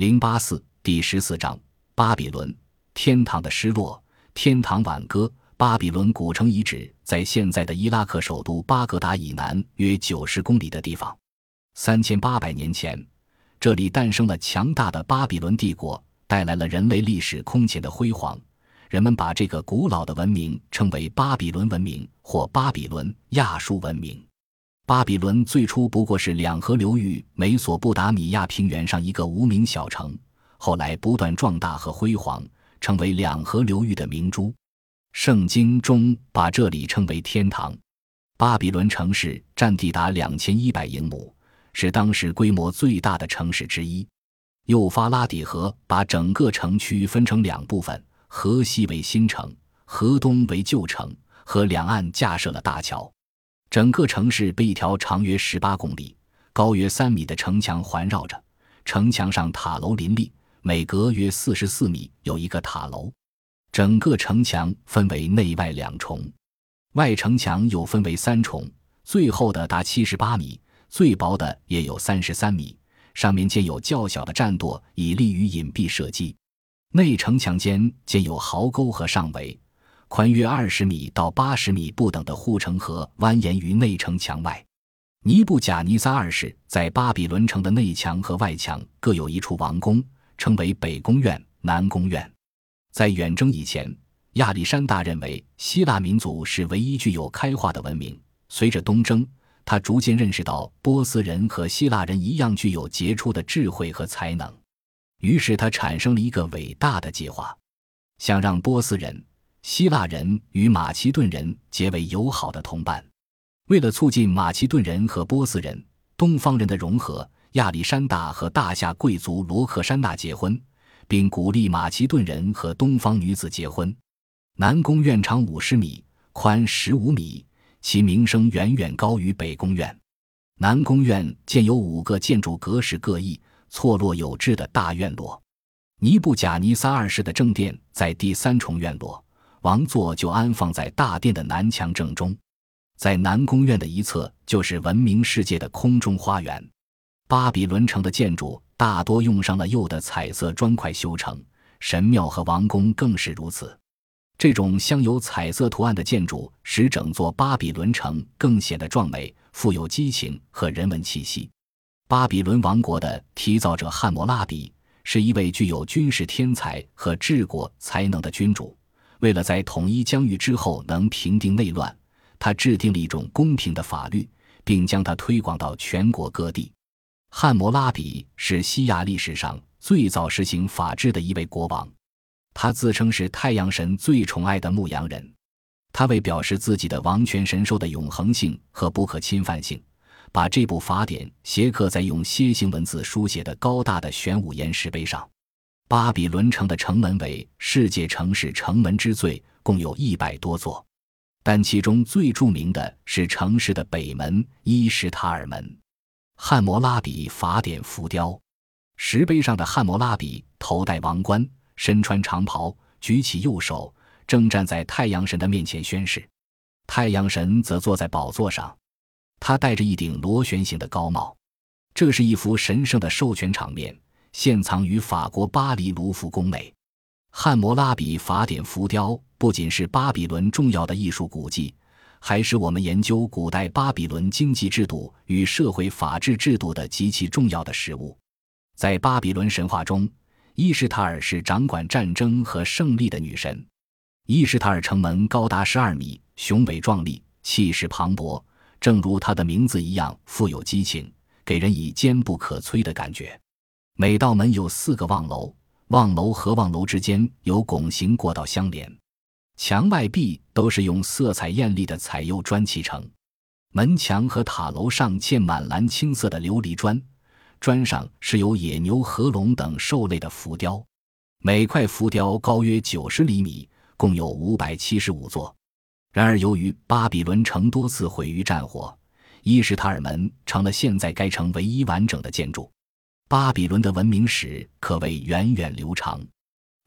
零八四第十四章：巴比伦天堂的失落。天堂挽歌。巴比伦古城遗址在现在的伊拉克首都巴格达以南约九十公里的地方。三千八百年前，这里诞生了强大的巴比伦帝国，带来了人类历史空前的辉煌。人们把这个古老的文明称为巴比伦文明或巴比伦亚述文明。巴比伦最初不过是两河流域美索不达米亚平原上一个无名小城，后来不断壮大和辉煌，成为两河流域的明珠。圣经中把这里称为天堂。巴比伦城市占地达两千一百英亩，是当时规模最大的城市之一。幼发拉底河把整个城区分成两部分：河西为新城，河东为旧城，和两岸架设了大桥。整个城市被一条长约十八公里、高约三米的城墙环绕着，城墙上塔楼林立，每隔约四十四米有一个塔楼。整个城墙分为内外两重，外城墙又分为三重，最厚的达七十八米，最薄的也有三十三米，上面建有较小的栈垛，以利于隐蔽射击。内城墙间建有壕沟和上围。宽约二十米到八十米不等的护城河蜿蜒于内城墙外。尼布贾尼撒二世在巴比伦城的内墙和外墙各有一处王宫，称为北宫院、南宫院。在远征以前，亚历山大认为希腊民族是唯一具有开化的文明。随着东征，他逐渐认识到波斯人和希腊人一样具有杰出的智慧和才能，于是他产生了一个伟大的计划，想让波斯人。希腊人与马其顿人结为友好的同伴。为了促进马其顿人和波斯人、东方人的融合，亚历山大和大夏贵族罗克珊娜结婚，并鼓励马其顿人和东方女子结婚。南宫院长五十米，宽十五米，其名声远远高于北宫院。南宫院建有五个建筑格式各异、错落有致的大院落。尼布贾尼撒二世的正殿在第三重院落。王座就安放在大殿的南墙正中，在南宫院的一侧就是闻名世界的空中花园。巴比伦城的建筑大多用上了釉的彩色砖块修成，神庙和王宫更是如此。这种镶有彩色图案的建筑使整座巴比伦城更显得壮美、富有激情和人文气息。巴比伦王国的提造者汉谟拉比是一位具有军事天才和治国才能的君主。为了在统一疆域之后能平定内乱，他制定了一种公平的法律，并将它推广到全国各地。汉谟拉比是西亚历史上最早实行法治的一位国王，他自称是太阳神最宠爱的牧羊人。他为表示自己的王权神授的永恒性和不可侵犯性，把这部法典斜刻在用楔形文字书写的高大的玄武岩石碑上。巴比伦城的城门为世界城市城门之最，共有一百多座，但其中最著名的是城市的北门伊什塔尔门。汉谟拉比法典浮雕，石碑上的汉谟拉比头戴王冠，身穿长袍，举起右手，正站在太阳神的面前宣誓。太阳神则坐在宝座上，他戴着一顶螺旋形的高帽。这是一幅神圣的授权场面。现藏于法国巴黎卢浮宫内，汉谟拉比法典浮雕不仅是巴比伦重要的艺术古迹，还是我们研究古代巴比伦经济制度与社会法治制度的极其重要的实物。在巴比伦神话中，伊什塔尔是掌管战争和胜利的女神。伊什塔尔城门高达十二米，雄伟壮丽，气势磅礴，正如她的名字一样富有激情，给人以坚不可摧的感觉。每道门有四个望楼，望楼和望楼之间有拱形过道相连，墙外壁都是用色彩艳丽的彩釉砖砌成，门墙和塔楼上嵌满蓝青色的琉璃砖，砖上是有野牛、和龙等兽类的浮雕，每块浮雕高约九十厘米，共有五百七十五座。然而，由于巴比伦城多次毁于战火，伊什塔尔门成了现在该城唯一完整的建筑。巴比伦的文明史可谓源远流长。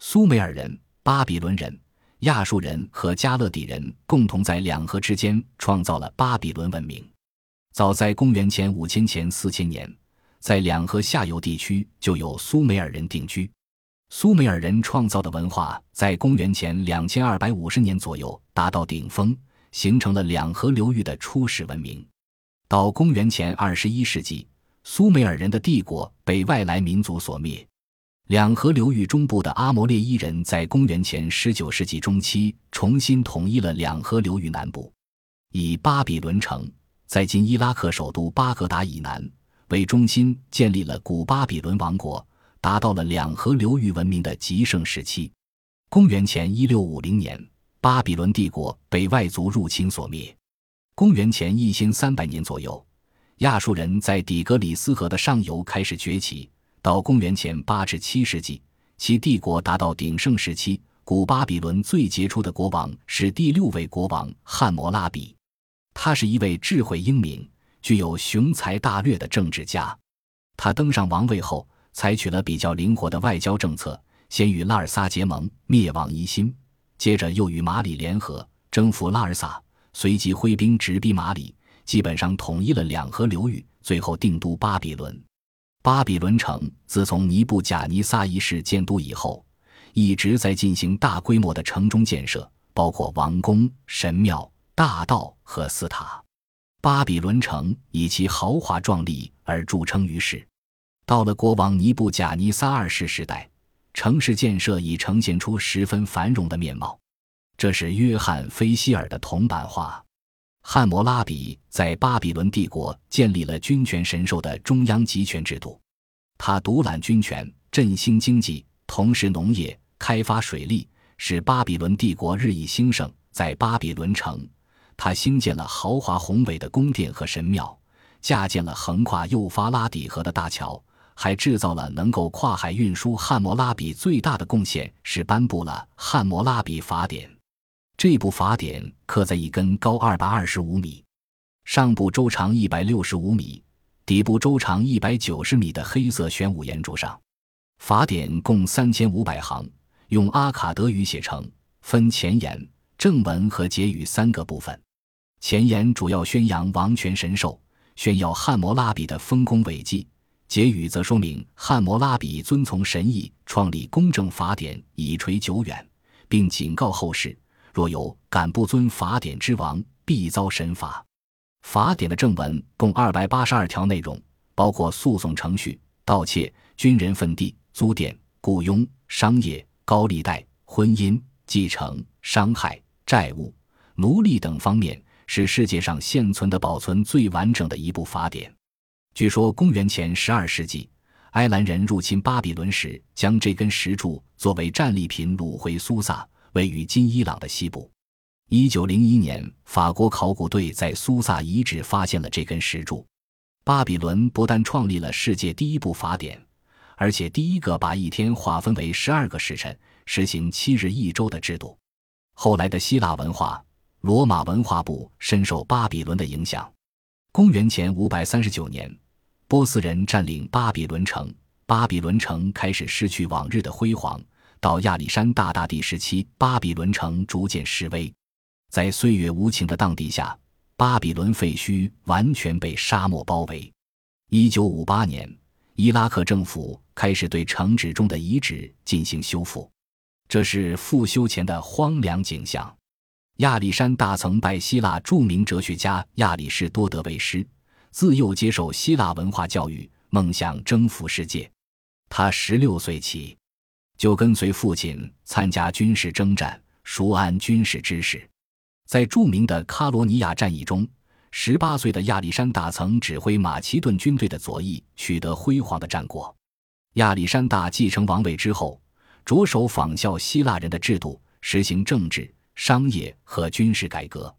苏美尔人、巴比伦人、亚述人和加勒底人共同在两河之间创造了巴比伦文明。早在公元前五千前四千年，在两河下游地区就有苏美尔人定居。苏美尔人创造的文化在公元前两千二百五十年左右达到顶峰，形成了两河流域的初始文明。到公元前二十一世纪，苏美尔人的帝国被外来民族所灭。两河流域中部的阿摩列伊人在公元前十九世纪中期重新统一了两河流域南部，以巴比伦城在今伊拉克首都巴格达以南为中心，建立了古巴比伦王国。达到了两河流域文明的极盛时期。公元前一六五零年，巴比伦帝国被外族入侵所灭。公元前一千三百年左右，亚述人在底格里斯河的上游开始崛起。到公元前八至七世纪，其帝国达到鼎盛时期。古巴比伦最杰出的国王是第六位国王汉谟拉比，他是一位智慧英明、具有雄才大略的政治家。他登上王位后。采取了比较灵活的外交政策，先与拉尔萨结盟，灭亡疑心；接着又与马里联合，征服拉尔萨，随即挥兵直逼马里，基本上统一了两河流域，最后定都巴比伦。巴比伦城自从尼布贾尼撒一世建都以后，一直在进行大规模的城中建设，包括王宫、神庙、大道和寺塔。巴比伦城以其豪华壮丽而著称于世。到了国王尼布贾尼撒二世时代，城市建设已呈现出十分繁荣的面貌。这是约翰·菲希尔的铜版画。汉谟拉比在巴比伦帝国建立了君权神授的中央集权制度，他独揽军权，振兴经济，同时农业、开发水利，使巴比伦帝国日益兴盛。在巴比伦城，他兴建了豪华宏伟的宫殿和神庙，架建了横跨幼发拉底河的大桥。还制造了能够跨海运输。汉谟拉比最大的贡献是颁布了《汉谟拉比法典》。这部法典刻在一根高二百二十五米、上部周长一百六十五米、底部周长一百九十米的黑色玄武岩柱上。法典共三千五百行，用阿卡德语写成，分前言、正文和结语三个部分。前言主要宣扬王权神授，炫耀汉谟拉比的丰功伟绩。结语则说明汉谟拉比遵从神意创立公正法典以垂久远，并警告后世若有敢不遵法典之王，必遭神罚。法典的正文共二百八十二条内容，包括诉讼程序、盗窃、军人分地、租佃、雇佣、商业、高利贷、婚姻、继承、伤害、债务、奴隶等方面，是世界上现存的保存最完整的一部法典。据说，公元前十二世纪，埃兰人入侵巴比伦时，将这根石柱作为战利品掳回苏萨，位于今伊朗的西部。一九零一年，法国考古队在苏萨遗址发现了这根石柱。巴比伦不但创立了世界第一部法典，而且第一个把一天划分为十二个时辰，实行七日一周的制度。后来的希腊文化、罗马文化部深受巴比伦的影响。公元前五百三十九年。波斯人占领巴比伦城，巴比伦城开始失去往日的辉煌。到亚历山大大帝时期，巴比伦城逐渐式微。在岁月无情的荡涤下，巴比伦废墟完全被沙漠包围。一九五八年，伊拉克政府开始对城址中的遗址进行修复，这是复修前的荒凉景象。亚历山大曾拜希腊著名哲学家亚里士多德为师。自幼接受希腊文化教育，梦想征服世界。他十六岁起就跟随父亲参加军事征战，熟谙军事知识。在著名的卡罗尼亚战役中，十八岁的亚历山大曾指挥马其顿军队的左翼，取得辉煌的战果。亚历山大继承王位之后，着手仿效希腊人的制度，实行政治、商业和军事改革。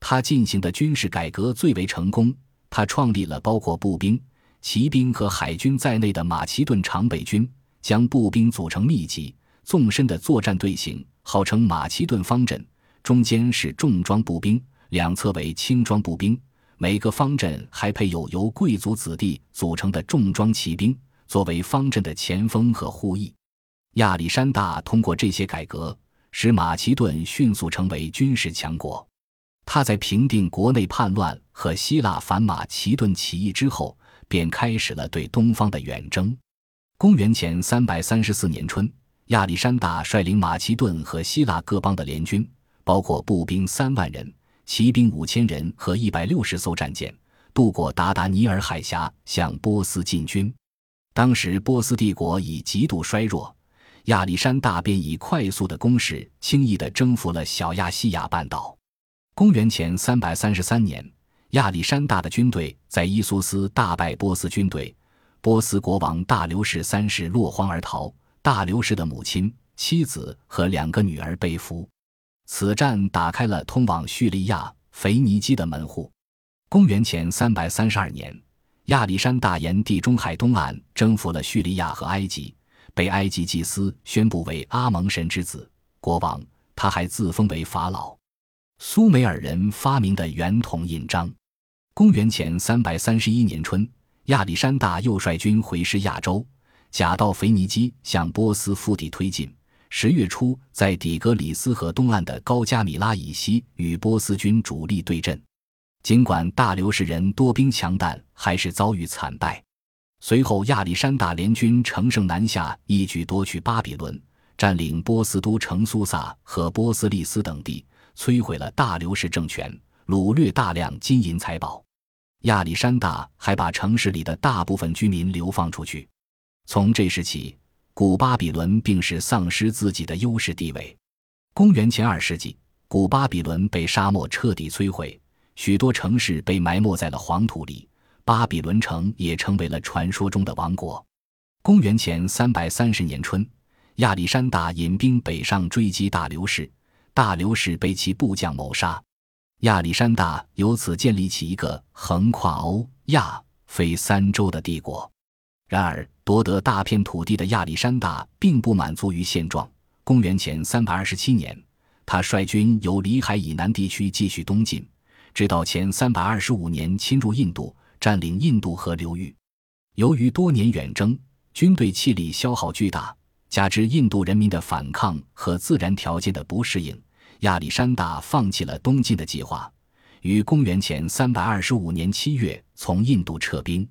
他进行的军事改革最为成功。他创立了包括步兵、骑兵和海军在内的马其顿常备军，将步兵组成密集、纵深的作战队形，号称马其顿方阵。中间是重装步兵，两侧为轻装步兵。每个方阵还配有由贵族子弟组成的重装骑兵，作为方阵的前锋和护翼。亚历山大通过这些改革，使马其顿迅速成为军事强国。他在平定国内叛乱和希腊反马其顿起义之后，便开始了对东方的远征。公元前三百三十四年春，亚历山大率领马其顿和希腊各邦的联军，包括步兵三万人、骑兵五千人和一百六十艘战舰，渡过达达尼尔海峡，向波斯进军。当时波斯帝国已极度衰弱，亚历山大便以快速的攻势，轻易地征服了小亚细亚半岛。公元前三百三十三年。亚历山大的军队在伊苏斯大败波斯军队，波斯国王大流士三世落荒而逃，大流士的母亲、妻子和两个女儿被俘。此战打开了通往叙利亚、腓尼基的门户。公元前三百三十二年，亚历山大沿地中海东岸征服了叙利亚和埃及，被埃及祭司宣布为阿蒙神之子国王，他还自封为法老。苏美尔人发明的圆筒印章。公元前三百三十一年春，亚历山大又率军回师亚洲，假道腓尼基，向波斯腹地推进。十月初，在底格里斯河东岸的高加米拉以西与波斯军主力对阵。尽管大流士人多兵强弹，还是遭遇惨败。随后，亚历山大联军乘胜南下，一举夺取巴比伦，占领波斯都城苏萨和波斯利斯等地。摧毁了大流士政权，掳掠大量金银财宝。亚历山大还把城市里的大部分居民流放出去。从这时起，古巴比伦并是丧失自己的优势地位。公元前二世纪，古巴比伦被沙漠彻底摧毁，许多城市被埋没在了黄土里。巴比伦城也成为了传说中的王国。公元前三百三十年春，亚历山大引兵北上追击大流士。大流士被其部将谋杀，亚历山大由此建立起一个横跨欧亚非三洲的帝国。然而，夺得大片土地的亚历山大并不满足于现状。公元前三百二十七年，他率军由里海以南地区继续东进，直到前三百二十五年侵入印度，占领印度河流域。由于多年远征，军队气力消耗巨大，加之印度人民的反抗和自然条件的不适应。亚历山大放弃了东进的计划，于公元前三百二十五年七月从印度撤兵。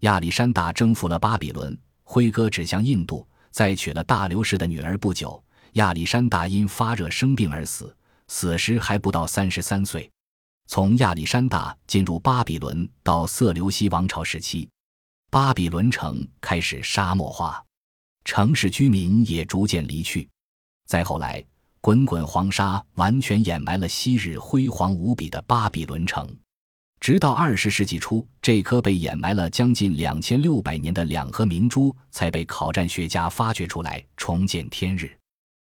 亚历山大征服了巴比伦，挥戈指向印度，再娶了大流士的女儿。不久，亚历山大因发热生病而死，死时还不到三十三岁。从亚历山大进入巴比伦到色流西王朝时期，巴比伦城开始沙漠化，城市居民也逐渐离去。再后来。滚滚黄沙完全掩埋了昔日辉煌无比的巴比伦城，直到二十世纪初，这颗被掩埋了将近两千六百年的两颗明珠才被考占学家发掘出来，重见天日。